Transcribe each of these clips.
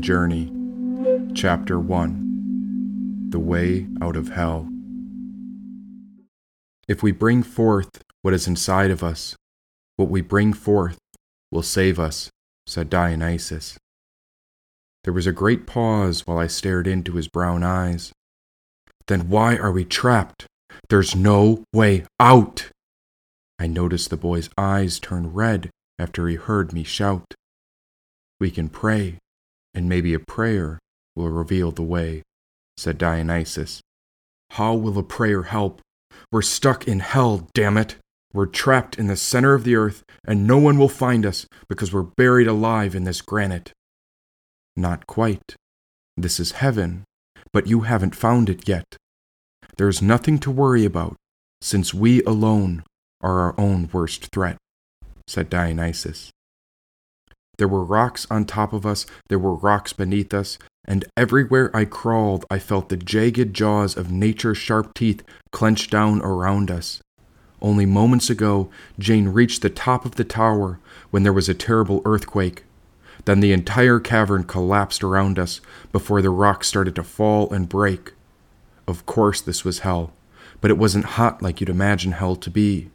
Journey, Chapter 1 The Way Out of Hell. If we bring forth what is inside of us, what we bring forth will save us, said Dionysus. There was a great pause while I stared into his brown eyes. Then why are we trapped? There's no way out! I noticed the boy's eyes turn red after he heard me shout. We can pray, and maybe a prayer will reveal the way, said Dionysus. How will a prayer help? We're stuck in hell, damn it! We're trapped in the center of the earth, and no one will find us because we're buried alive in this granite. Not quite. This is heaven, but you haven't found it yet. There's nothing to worry about, since we alone are our own worst threat, said Dionysus. There were rocks on top of us, there were rocks beneath us, and everywhere I crawled I felt the jagged jaws of nature's sharp teeth clenched down around us. Only moments ago, Jane reached the top of the tower when there was a terrible earthquake. Then the entire cavern collapsed around us before the rocks started to fall and break. Of course, this was hell, but it wasn't hot like you'd imagine hell to be.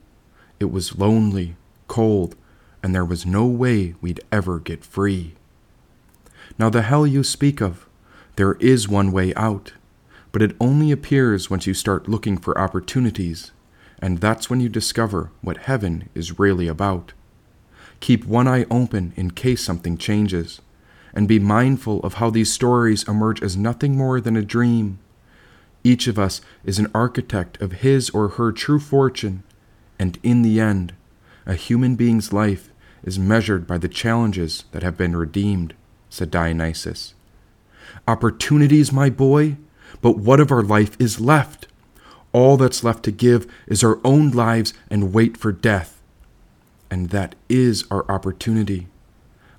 It was lonely, cold, and there was no way we'd ever get free. Now, the hell you speak of, there is one way out, but it only appears once you start looking for opportunities, and that's when you discover what heaven is really about. Keep one eye open in case something changes, and be mindful of how these stories emerge as nothing more than a dream. Each of us is an architect of his or her true fortune and in the end, a human being's life is measured by the challenges that have been redeemed, said Dionysus. Opportunities, my boy, but what of our life is left? All that's left to give is our own lives and wait for death. And that is our opportunity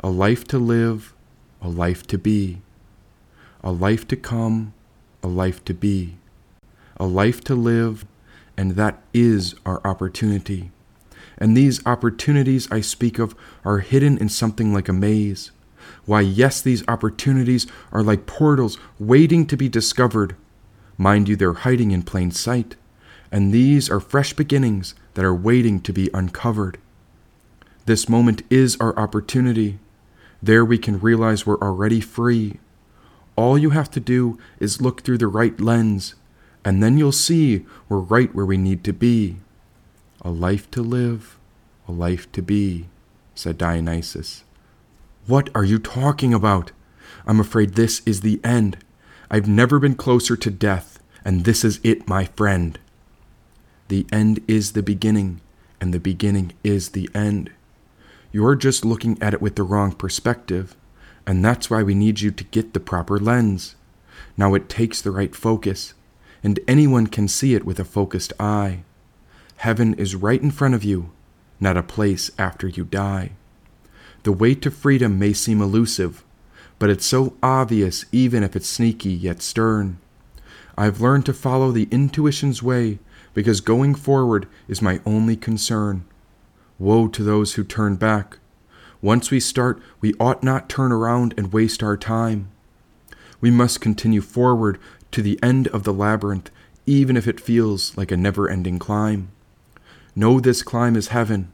a life to live, a life to be, a life to come, a life to be, a life to live, and that is our opportunity. And these opportunities I speak of are hidden in something like a maze. Why, yes, these opportunities are like portals waiting to be discovered. Mind you, they're hiding in plain sight. And these are fresh beginnings that are waiting to be uncovered. This moment is our opportunity. There we can realize we're already free. All you have to do is look through the right lens and then you'll see we're right where we need to be. A life to live, a life to be, said Dionysus. What are you talking about? I'm afraid this is the end. I've never been closer to death, and this is it, my friend. The end is the beginning, and the beginning is the end. You're just looking at it with the wrong perspective, and that's why we need you to get the proper lens. Now it takes the right focus and anyone can see it with a focused eye. Heaven is right in front of you, not a place after you die. The way to freedom may seem elusive, but it's so obvious even if it's sneaky yet stern. I've learned to follow the intuition's way because going forward is my only concern. Woe to those who turn back. Once we start, we ought not turn around and waste our time. We must continue forward to the end of the labyrinth, even if it feels like a never ending climb. Know this climb is heaven.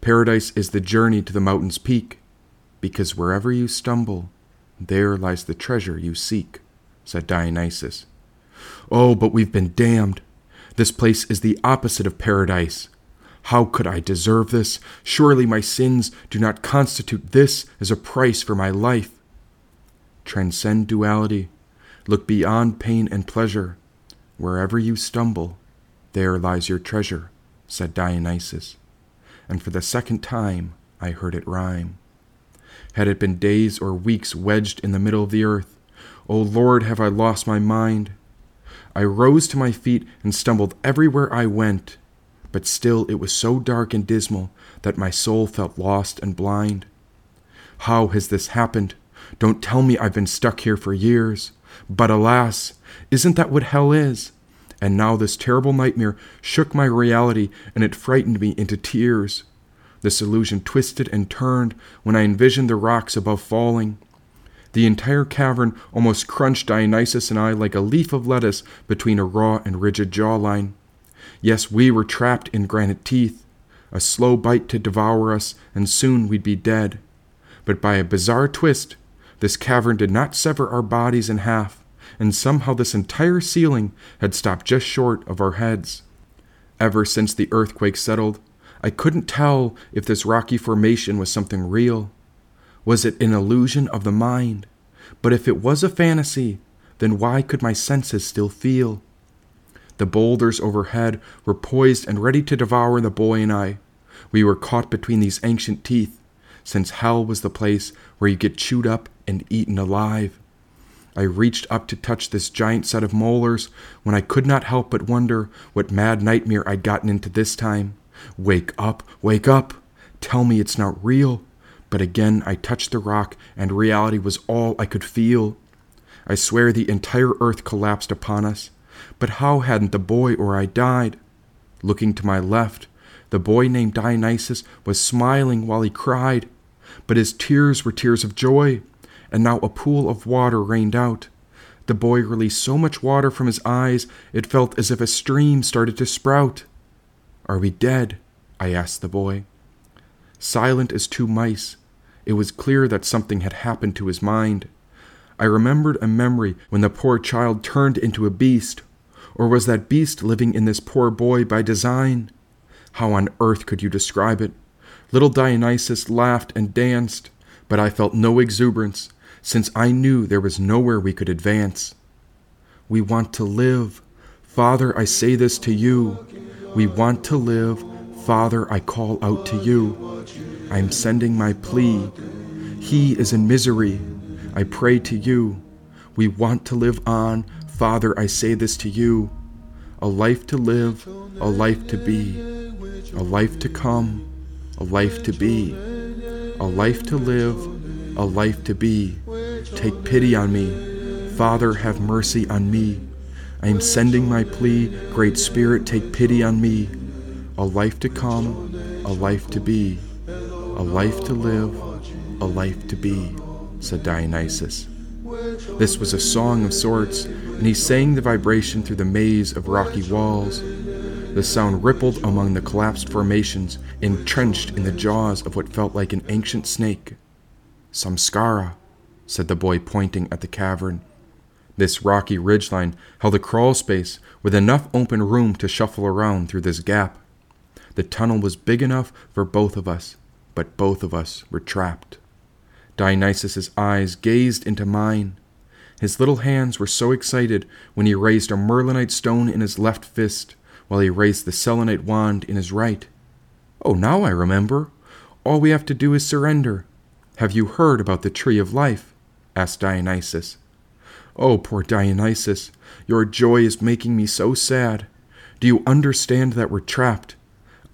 Paradise is the journey to the mountain's peak, because wherever you stumble, there lies the treasure you seek, said Dionysus. Oh, but we've been damned. This place is the opposite of paradise. How could I deserve this? Surely my sins do not constitute this as a price for my life. Transcend duality Look beyond pain and pleasure. Wherever you stumble, there lies your treasure, said Dionysus. And for the second time I heard it rhyme. Had it been days or weeks wedged in the middle of the earth, O Lord, have I lost my mind? I rose to my feet and stumbled everywhere I went, but still it was so dark and dismal that my soul felt lost and blind. How has this happened? Don't tell me I've been stuck here for years. But alas, isn't that what hell is? And now this terrible nightmare shook my reality and it frightened me into tears. This illusion twisted and turned when I envisioned the rocks above falling. The entire cavern almost crunched Dionysus and I like a leaf of lettuce between a raw and rigid jawline. Yes, we were trapped in granite teeth, a slow bite to devour us, and soon we'd be dead. But by a bizarre twist, this cavern did not sever our bodies in half, and somehow this entire ceiling had stopped just short of our heads. Ever since the earthquake settled, I couldn't tell if this rocky formation was something real. Was it an illusion of the mind? But if it was a fantasy, then why could my senses still feel? The boulders overhead were poised and ready to devour the boy and I. We were caught between these ancient teeth, since hell was the place where you get chewed up and eaten alive. I reached up to touch this giant set of molars when I could not help but wonder what mad nightmare I'd gotten into this time. Wake up, wake up! Tell me it's not real. But again I touched the rock, and reality was all I could feel. I swear the entire earth collapsed upon us. But how hadn't the boy or I died? Looking to my left, the boy named Dionysus was smiling while he cried, but his tears were tears of joy and now a pool of water rained out. The boy released so much water from his eyes it felt as if a stream started to sprout. Are we dead? I asked the boy. Silent as two mice, it was clear that something had happened to his mind. I remembered a memory when the poor child turned into a beast. Or was that beast living in this poor boy by design? How on earth could you describe it? Little Dionysus laughed and danced, but I felt no exuberance, since I knew there was nowhere we could advance. We want to live. Father, I say this to you. We want to live. Father, I call out to you. I am sending my plea. He is in misery. I pray to you. We want to live on. Father, I say this to you. A life to live, a life to be, a life to come, a life to be, a life to live, a life to be. Take pity on me. Father, have mercy on me. I am sending my plea. Great Spirit, take pity on me. A life to come, a life to be, a life to live, a life to be, said Dionysus. This was a song of sorts, and he sang the vibration through the maze of rocky walls. The sound rippled among the collapsed formations, entrenched in the jaws of what felt like an ancient snake. Samskara, said the boy, pointing at the cavern. This rocky ridgeline held a crawl space with enough open room to shuffle around through this gap. The tunnel was big enough for both of us, but both of us were trapped. Dionysus's eyes gazed into mine. His little hands were so excited when he raised a merlinite stone in his left fist, while he raised the selenite wand in his right. Oh, now I remember. All we have to do is surrender. Have you heard about the tree of life? Asked Dionysus. Oh, poor Dionysus, your joy is making me so sad. Do you understand that we're trapped?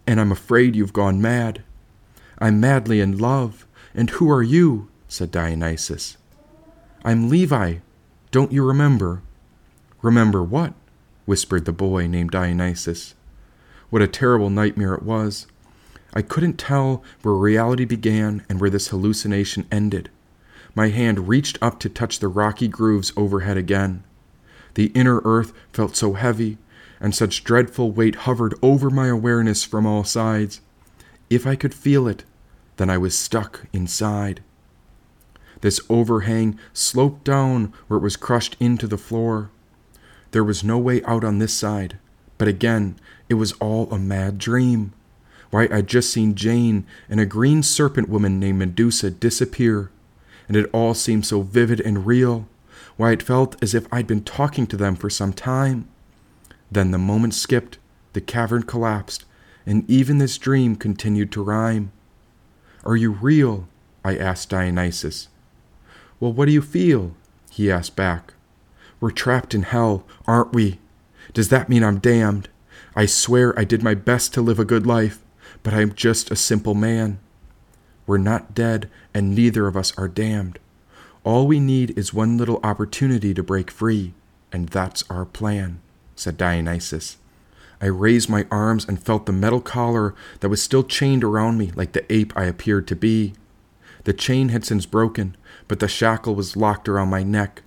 And I'm afraid you've gone mad. I'm madly in love. And who are you? said Dionysus. I'm Levi. Don't you remember? Remember what? whispered the boy named Dionysus. What a terrible nightmare it was. I couldn't tell where reality began and where this hallucination ended. My hand reached up to touch the rocky grooves overhead again. The inner earth felt so heavy, and such dreadful weight hovered over my awareness from all sides. If I could feel it, then I was stuck inside. This overhang sloped down where it was crushed into the floor. There was no way out on this side, but again, it was all a mad dream. Why, I'd just seen Jane and a green serpent woman named Medusa disappear and it all seemed so vivid and real. Why, it felt as if I'd been talking to them for some time. Then the moment skipped, the cavern collapsed, and even this dream continued to rhyme. Are you real? I asked Dionysus. Well, what do you feel? he asked back. We're trapped in hell, aren't we? Does that mean I'm damned? I swear I did my best to live a good life, but I'm just a simple man. We're not dead, and neither of us are damned. All we need is one little opportunity to break free, and that's our plan, said Dionysus. I raised my arms and felt the metal collar that was still chained around me like the ape I appeared to be. The chain had since broken, but the shackle was locked around my neck.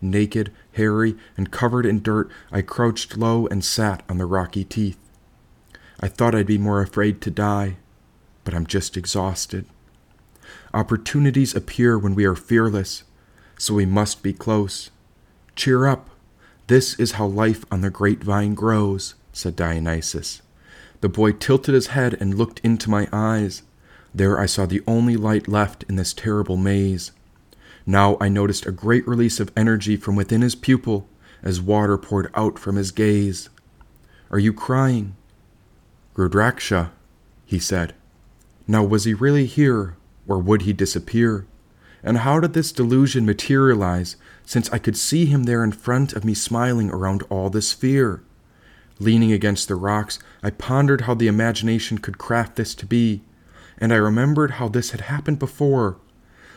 Naked, hairy, and covered in dirt, I crouched low and sat on the rocky teeth. I thought I'd be more afraid to die, but I'm just exhausted. Opportunities appear when we are fearless, so we must be close. Cheer up. This is how life on the grapevine grows, said Dionysus. The boy tilted his head and looked into my eyes. There I saw the only light left in this terrible maze. Now I noticed a great release of energy from within his pupil as water poured out from his gaze. Are you crying? Rudraksha, he said. Now was he really here, or would he disappear? And how did this delusion materialize, since I could see him there in front of me smiling around all this fear? Leaning against the rocks, I pondered how the imagination could craft this to be, and I remembered how this had happened before.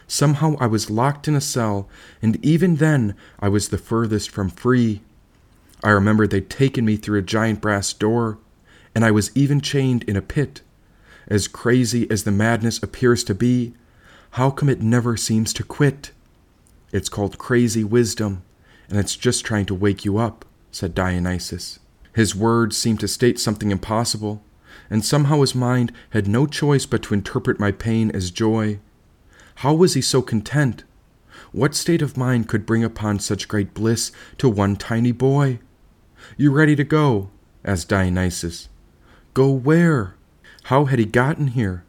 Somehow I was locked in a cell, and even then I was the furthest from free. I remembered they'd taken me through a giant brass door, and I was even chained in a pit. As crazy as the madness appears to be, how come it never seems to quit? It's called crazy wisdom, and it's just trying to wake you up, said Dionysus. His words seemed to state something impossible, and somehow his mind had no choice but to interpret my pain as joy. How was he so content? What state of mind could bring upon such great bliss to one tiny boy? You ready to go? asked Dionysus. Go where? How had he gotten here?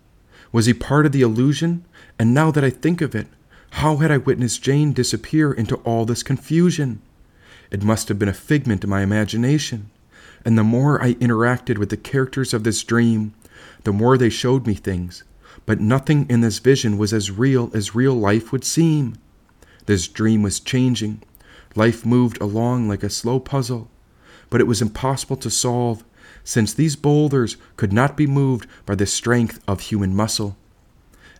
Was he part of the illusion? And now that I think of it, how had I witnessed Jane disappear into all this confusion? It must have been a figment of my imagination. And the more I interacted with the characters of this dream, the more they showed me things, but nothing in this vision was as real as real life would seem. This dream was changing. Life moved along like a slow puzzle, but it was impossible to solve, since these boulders could not be moved by the strength of human muscle.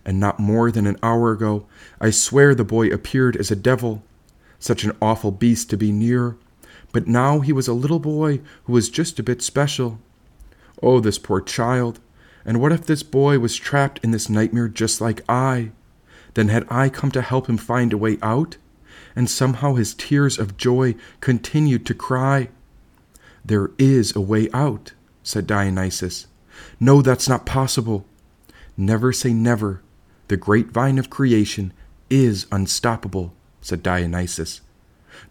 And not more than an hour ago, I swear the boy appeared as a devil, such an awful beast to be near, but now he was a little boy who was just a bit special. Oh, this poor child! And what if this boy was trapped in this nightmare just like I? Then had I come to help him find a way out? And somehow his tears of joy continued to cry. There is a way out, said Dionysus. No, that's not possible. Never say never. The great vine of creation is unstoppable, said Dionysus.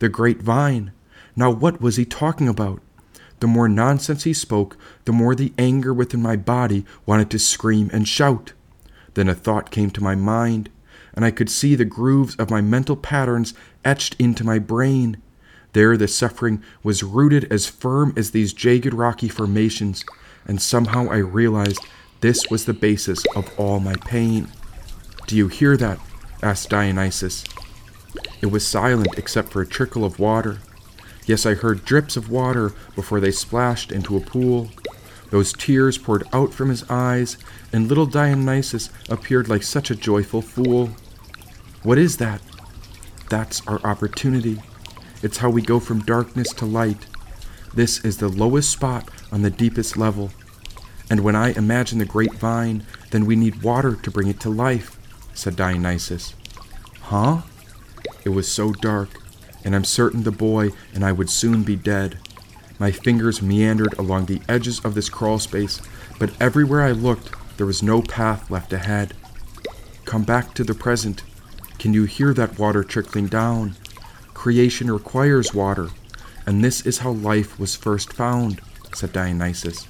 The great vine. Now, what was he talking about? The more nonsense he spoke, the more the anger within my body wanted to scream and shout. Then a thought came to my mind, and I could see the grooves of my mental patterns etched into my brain. There the suffering was rooted as firm as these jagged rocky formations, and somehow I realized this was the basis of all my pain. Do you hear that? asked Dionysus. It was silent except for a trickle of water. Yes, I heard drips of water before they splashed into a pool. Those tears poured out from his eyes, and little Dionysus appeared like such a joyful fool. What is that? That's our opportunity. It's how we go from darkness to light. This is the lowest spot on the deepest level. And when I imagine the grapevine, then we need water to bring it to life, said Dionysus. Huh? It was so dark and I'm certain the boy and I would soon be dead. My fingers meandered along the edges of this crawl space, but everywhere I looked, there was no path left ahead. Come back to the present. Can you hear that water trickling down? Creation requires water, and this is how life was first found, said Dionysus.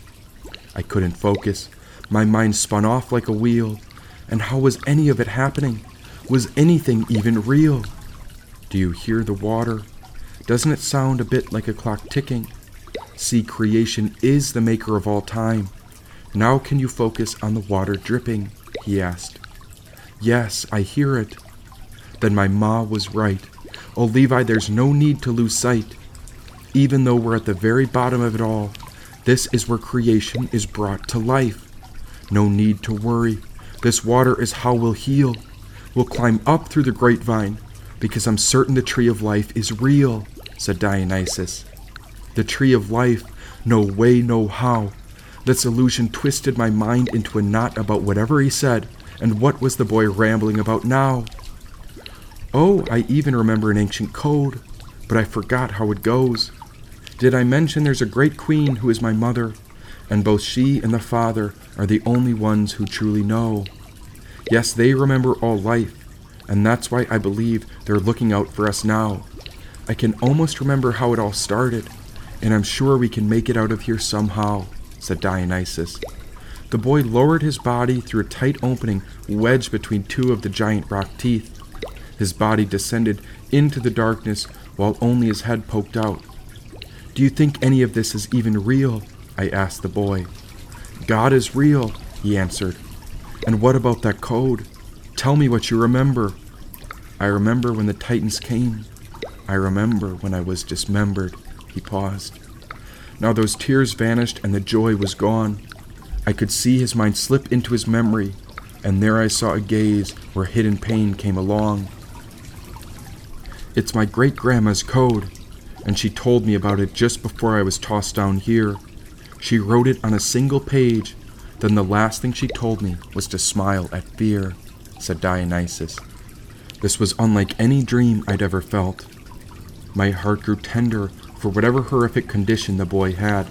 I couldn't focus. My mind spun off like a wheel. And how was any of it happening? Was anything even real? Do you hear the water? Doesn't it sound a bit like a clock ticking? See, creation is the maker of all time. Now can you focus on the water dripping? he asked. Yes, I hear it. Then my ma was right. Oh, Levi, there's no need to lose sight. Even though we're at the very bottom of it all, this is where creation is brought to life. No need to worry. This water is how we'll heal. We'll climb up through the grapevine, because I'm certain the tree of life is real, said Dionysus. The tree of life, No way, no how. This illusion twisted my mind into a knot about whatever he said, and what was the boy rambling about now? Oh, I even remember an ancient code, but I forgot how it goes. Did I mention there's a great queen who is my mother, and both she and the father are the only ones who truly know? Yes, they remember all life, and that's why I believe they're looking out for us now. I can almost remember how it all started, and I'm sure we can make it out of here somehow, said Dionysus. The boy lowered his body through a tight opening wedged between two of the giant rock teeth. His body descended into the darkness while only his head poked out. Do you think any of this is even real? I asked the boy. God is real, he answered. And what about that code? Tell me what you remember. I remember when the Titans came. I remember when I was dismembered. He paused. Now those tears vanished and the joy was gone. I could see his mind slip into his memory, and there I saw a gaze where hidden pain came along. It's my great grandma's code, and she told me about it just before I was tossed down here. She wrote it on a single page, then the last thing she told me was to smile at fear, said Dionysus. This was unlike any dream I'd ever felt. My heart grew tender for whatever horrific condition the boy had.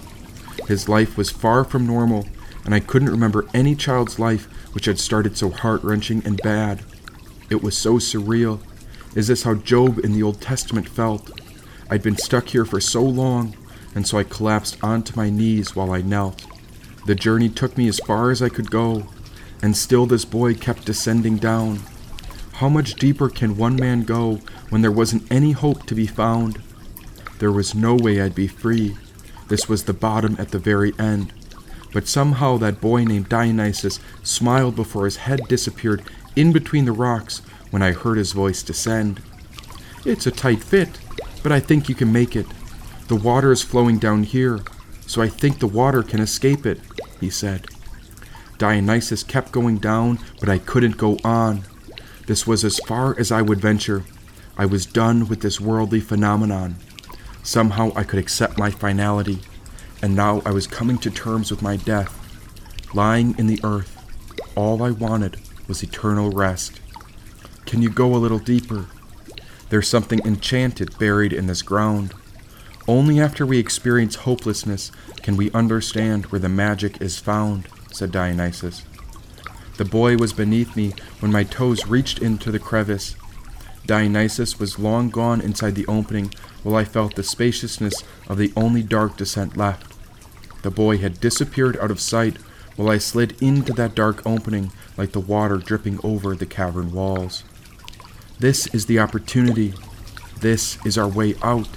His life was far from normal, and I couldn't remember any child's life which had started so heart wrenching and bad. It was so surreal. Is this how Job in the Old Testament felt? I'd been stuck here for so long, and so I collapsed onto my knees while I knelt. The journey took me as far as I could go, and still this boy kept descending down. How much deeper can one man go when there wasn't any hope to be found? There was no way I'd be free. This was the bottom at the very end. But somehow that boy named Dionysus smiled before his head disappeared in between the rocks when I heard his voice descend. It's a tight fit, but I think you can make it. The water is flowing down here, so I think the water can escape it, he said. Dionysus kept going down, but I couldn't go on. This was as far as I would venture. I was done with this worldly phenomenon. Somehow I could accept my finality, and now I was coming to terms with my death. Lying in the earth, all I wanted was eternal rest. Can you go a little deeper? There's something enchanted buried in this ground. Only after we experience hopelessness can we understand where the magic is found, said Dionysus. The boy was beneath me when my toes reached into the crevice. Dionysus was long gone inside the opening while I felt the spaciousness of the only dark descent left. The boy had disappeared out of sight while I slid into that dark opening like the water dripping over the cavern walls. This is the opportunity. This is our way out.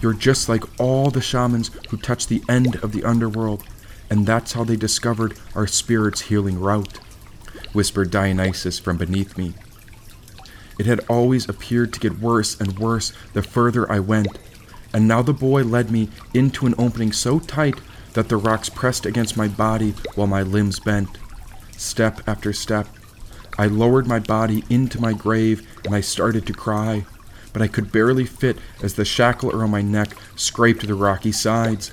You're just like all the shamans who touched the end of the underworld, and that's how they discovered our spirit's healing route, whispered Dionysus from beneath me. It had always appeared to get worse and worse the further I went, and now the boy led me into an opening so tight that the rocks pressed against my body while my limbs bent. Step after step, I lowered my body into my grave and I started to cry but I could barely fit as the shackle around my neck scraped the rocky sides.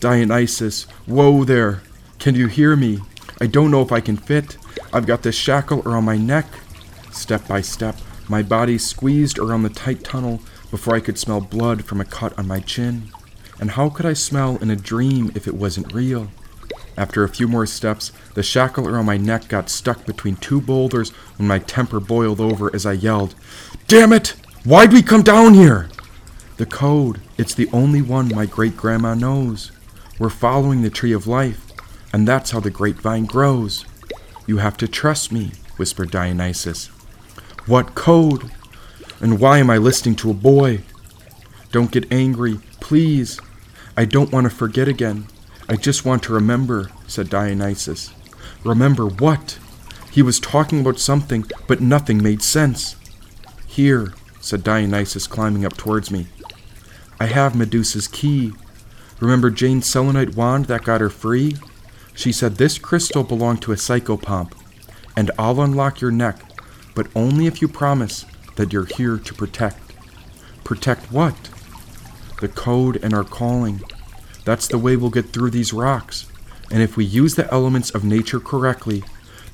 Dionysus, whoa there! Can you hear me? I don't know if I can fit. I've got this shackle around my neck. Step by step, my body squeezed around the tight tunnel before I could smell blood from a cut on my chin. And how could I smell in a dream if it wasn't real? After a few more steps, the shackle around my neck got stuck between two boulders when my temper boiled over as I yelled, Damn it! Why'd we come down here? The code. It's the only one my great grandma knows. We're following the tree of life, and that's how the grapevine grows. You have to trust me, whispered Dionysus. What code? And why am I listening to a boy? Don't get angry, please. I don't want to forget again. I just want to remember, said Dionysus. Remember what? He was talking about something, but nothing made sense. Here, said Dionysus, climbing up towards me. I have Medusa's key. Remember Jane's selenite wand that got her free? She said this crystal belonged to a psychopomp, and I'll unlock your neck, but only if you promise that you're here to protect. Protect what? The code and our calling. That's the way we'll get through these rocks. And if we use the elements of nature correctly,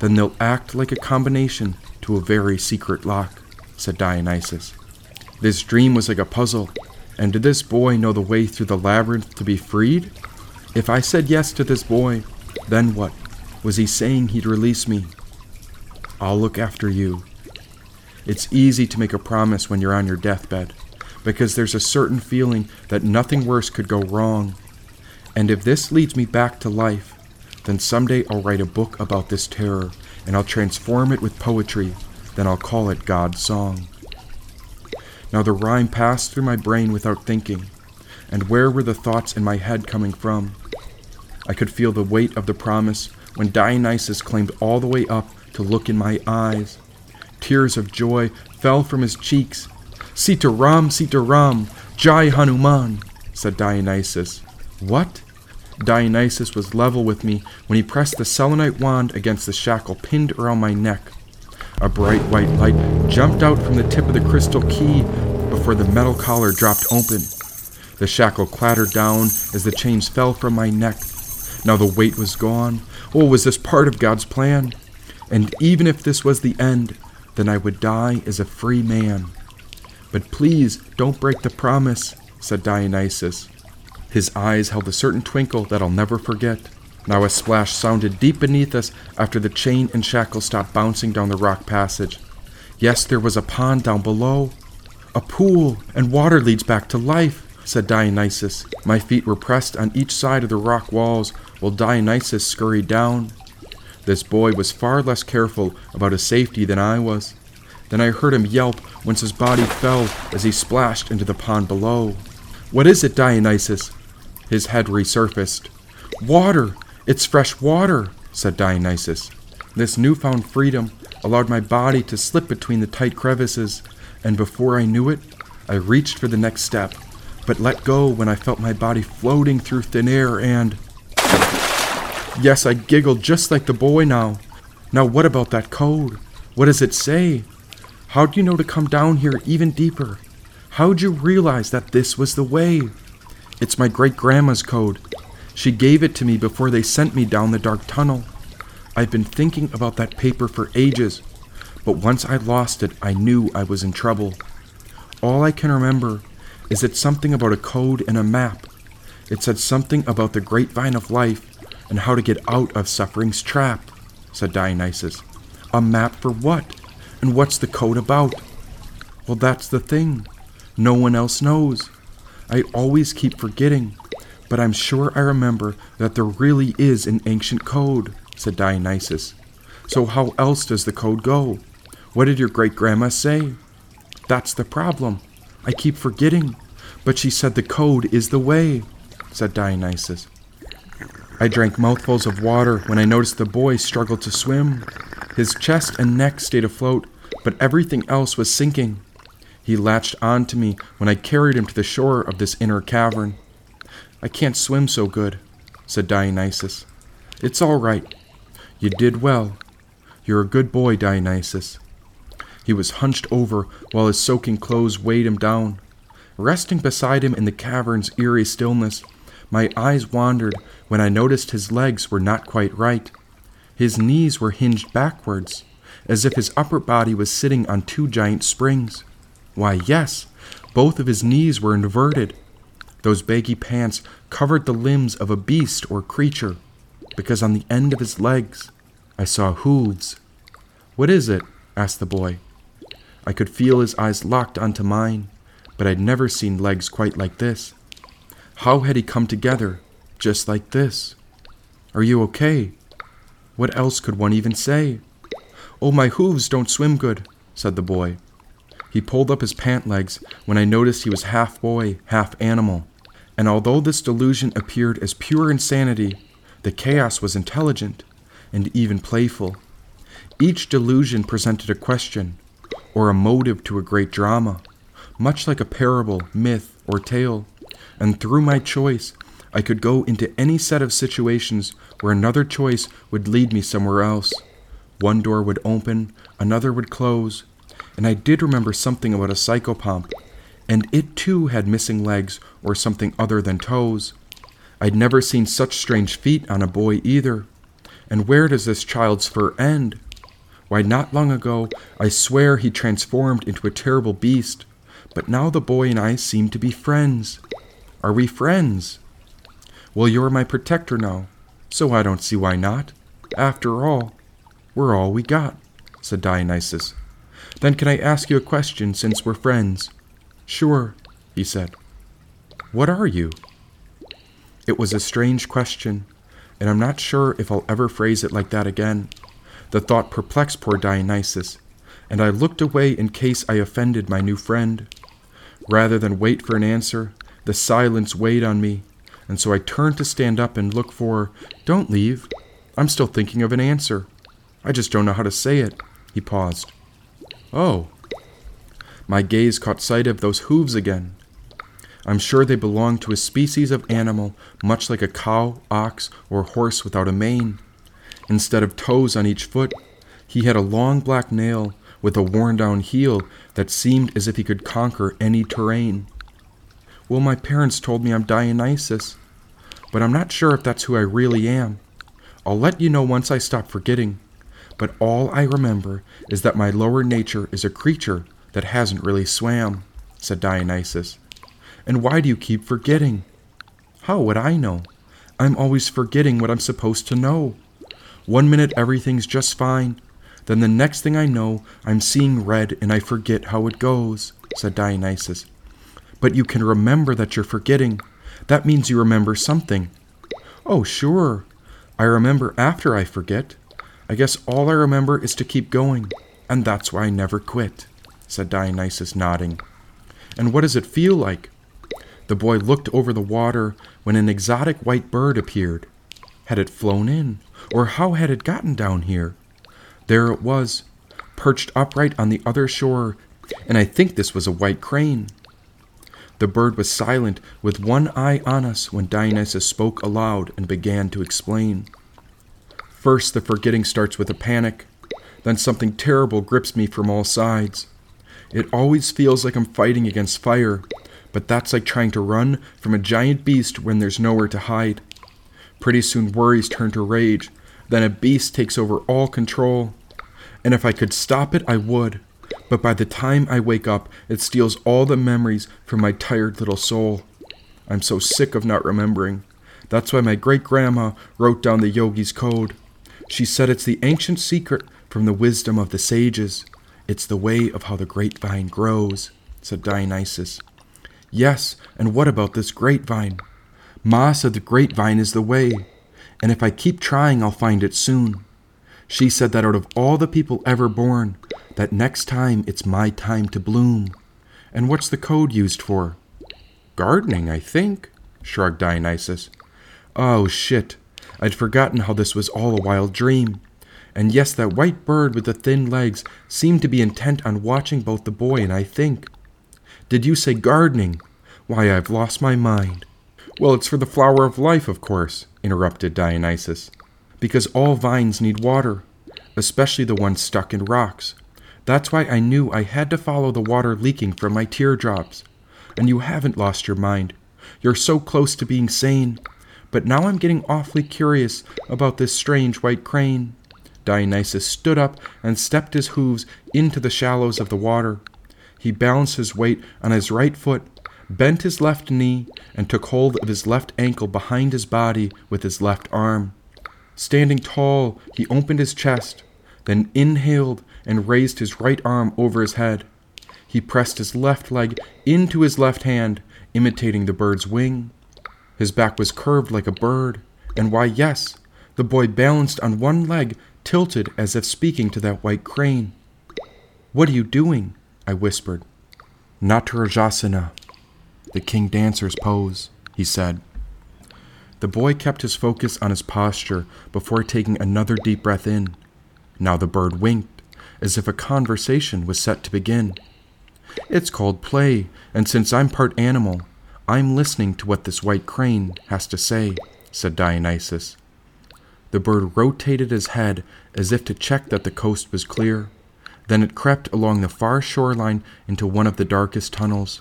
then they'll act like a combination to a very secret lock, said Dionysus. This dream was like a puzzle, and did this boy know the way through the labyrinth to be freed? If I said yes to this boy, then what? Was he saying he'd release me? I'll look after you. It's easy to make a promise when you're on your deathbed, because there's a certain feeling that nothing worse could go wrong. And if this leads me back to life, then someday I'll write a book about this terror, and I'll transform it with poetry, then I'll call it God's Song. Now the rhyme passed through my brain without thinking, and where were the thoughts in my head coming from? I could feel the weight of the promise when Dionysus climbed all the way up to look in my eyes. Tears of joy fell from his cheeks. Sita Ram, Sita Ram, Jai Hanuman, said Dionysus. What? Dionysus was level with me when he pressed the selenite wand against the shackle pinned around my neck. A bright white light jumped out from the tip of the crystal key before the metal collar dropped open. The shackle clattered down as the chains fell from my neck. Now the weight was gone. Oh, was this part of God's plan? And even if this was the end, then I would die as a free man. But please don't break the promise, said Dionysus. His eyes held a certain twinkle that I'll never forget. Now a splash sounded deep beneath us after the chain and shackle stopped bouncing down the rock passage. Yes, there was a pond down below. A pool, and water leads back to life, said Dionysus. My feet were pressed on each side of the rock walls while Dionysus scurried down. This boy was far less careful about his safety than I was. Then I heard him yelp once his body fell as he splashed into the pond below. What is it, Dionysus? His head resurfaced. Water! It's fresh water, said Dionysus. This newfound freedom allowed my body to slip between the tight crevices, and before I knew it, I reached for the next step, but let go when I felt my body floating through thin air and. Yes, I giggled just like the boy now. Now, what about that code? What does it say? How'd you know to come down here even deeper? How'd you realize that this was the way? It's my great grandma's code. She gave it to me before they sent me down the dark tunnel. I've been thinking about that paper for ages, but once I lost it, I knew I was in trouble. All I can remember is it's something about a code and a map. It said something about the grapevine of life and how to get out of suffering's trap, said Dionysus. A map for what? And what's the code about? Well, that's the thing. No one else knows. I always keep forgetting but I'm sure I remember that there really is an ancient code, said Dionysus. So how else does the code go? What did your great grandma say? That's the problem. I keep forgetting. But she said the code is the way, said Dionysus. I drank mouthfuls of water when I noticed the boy struggled to swim. His chest and neck stayed afloat, but everything else was sinking. He latched on to me when I carried him to the shore of this inner cavern. I can't swim so good, said Dionysus. It's all right. You did well. You're a good boy, Dionysus. He was hunched over while his soaking clothes weighed him down. Resting beside him in the cavern's eerie stillness, my eyes wandered when I noticed his legs were not quite right. His knees were hinged backwards, as if his upper body was sitting on two giant springs. Why, yes, both of his knees were inverted, those baggy pants covered the limbs of a beast or creature, because on the end of his legs I saw hooves. What is it? asked the boy. I could feel his eyes locked onto mine, but I'd never seen legs quite like this. How had he come together, just like this? Are you okay? What else could one even say? Oh, my hooves don't swim good, said the boy. He pulled up his pant legs when I noticed he was half boy, half animal. And although this delusion appeared as pure insanity, the chaos was intelligent and even playful. Each delusion presented a question or a motive to a great drama, much like a parable, myth, or tale. And through my choice, I could go into any set of situations where another choice would lead me somewhere else. One door would open, another would close, and I did remember something about a psychopomp and it too had missing legs or something other than toes. I'd never seen such strange feet on a boy either. And where does this child's fur end? Why, not long ago, I swear he transformed into a terrible beast, but now the boy and I seem to be friends. Are we friends? Well, you're my protector now, so I don't see why not. After all, we're all we got, said Dionysus. Then can I ask you a question since we're friends? Sure, he said. What are you? It was a strange question, and I'm not sure if I'll ever phrase it like that again. The thought perplexed poor Dionysus, and I looked away in case I offended my new friend. Rather than wait for an answer, the silence weighed on me, and so I turned to stand up and look for. Don't leave. I'm still thinking of an answer. I just don't know how to say it. He paused. Oh. My gaze caught sight of those hooves again. I'm sure they belong to a species of animal much like a cow, ox, or horse without a mane. Instead of toes on each foot, he had a long black nail with a worn down heel that seemed as if he could conquer any terrain. Well, my parents told me I'm Dionysus, but I'm not sure if that's who I really am. I'll let you know once I stop forgetting, but all I remember is that my lower nature is a creature that hasn't really swam, said Dionysus. And why do you keep forgetting? How would I know? I'm always forgetting what I'm supposed to know. One minute everything's just fine, then the next thing I know, I'm seeing red and I forget how it goes, said Dionysus. But you can remember that you're forgetting. That means you remember something. Oh, sure. I remember after I forget. I guess all I remember is to keep going, and that's why I never quit, said Dionysus, nodding. And what does it feel like? The boy looked over the water when an exotic white bird appeared. Had it flown in, or how had it gotten down here? There it was, perched upright on the other shore, and I think this was a white crane. The bird was silent, with one eye on us, when Dionysus spoke aloud and began to explain. First, the forgetting starts with a panic. Then something terrible grips me from all sides. It always feels like I'm fighting against fire, but that's like trying to run from a giant beast when there's nowhere to hide. Pretty soon, worries turn to rage, then a beast takes over all control. And if I could stop it, I would. But by the time I wake up, it steals all the memories from my tired little soul. I'm so sick of not remembering. That's why my great grandma wrote down the yogi's code. She said it's the ancient secret from the wisdom of the sages. It's the way of how the grapevine grows, said Dionysus. Yes, and what about this grapevine? Ma said the grapevine is the way and if I keep trying, I'll find it soon. She said that out of all the people ever born, that next time it's my time to bloom. And what's the code used for? Gardening, I think, shrugged Dionysus. Oh, shit. I'd forgotten how this was all a wild dream. And yes, that white bird with the thin legs seemed to be intent on watching both the boy and I think. Did you say gardening? Why, I've lost my mind. Well, it's for the flower of life, of course, interrupted Dionysus, because all vines need water, especially the ones stuck in rocks. That's why I knew I had to follow the water leaking from my teardrops. And you haven't lost your mind. You're so close to being sane. But now I'm getting awfully curious about this strange white crane. Dionysus stood up and stepped his hooves into the shallows of the water. He balanced his weight on his right foot bent his left knee, and took hold of his left ankle behind his body with his left arm. Standing tall, he opened his chest, then inhaled and raised his right arm over his head. He pressed his left leg into his left hand, imitating the bird's wing. His back was curved like a bird, and why, yes, the boy balanced on one leg, tilted as if speaking to that white crane. What are you doing? I whispered. Natarajasana, the king dancer's pose, he said. The boy kept his focus on his posture before taking another deep breath in. Now the bird winked, as if a conversation was set to begin. It's called play, and since I'm part animal, I'm listening to what this white crane has to say, said Dionysus. The bird rotated his head as if to check that the coast was clear. Then it crept along the far shoreline into one of the darkest tunnels.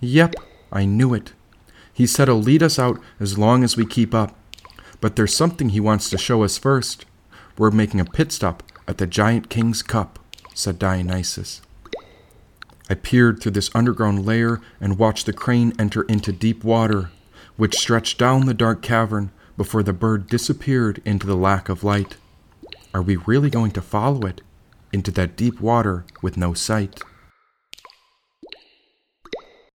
Yep, I knew it. He said he'll lead us out as long as we keep up. But there's something he wants to show us first. We're making a pit stop at the Giant King's Cup, said Dionysus. I peered through this underground layer and watched the crane enter into deep water, which stretched down the dark cavern before the bird disappeared into the lack of light. Are we really going to follow it into that deep water with no sight?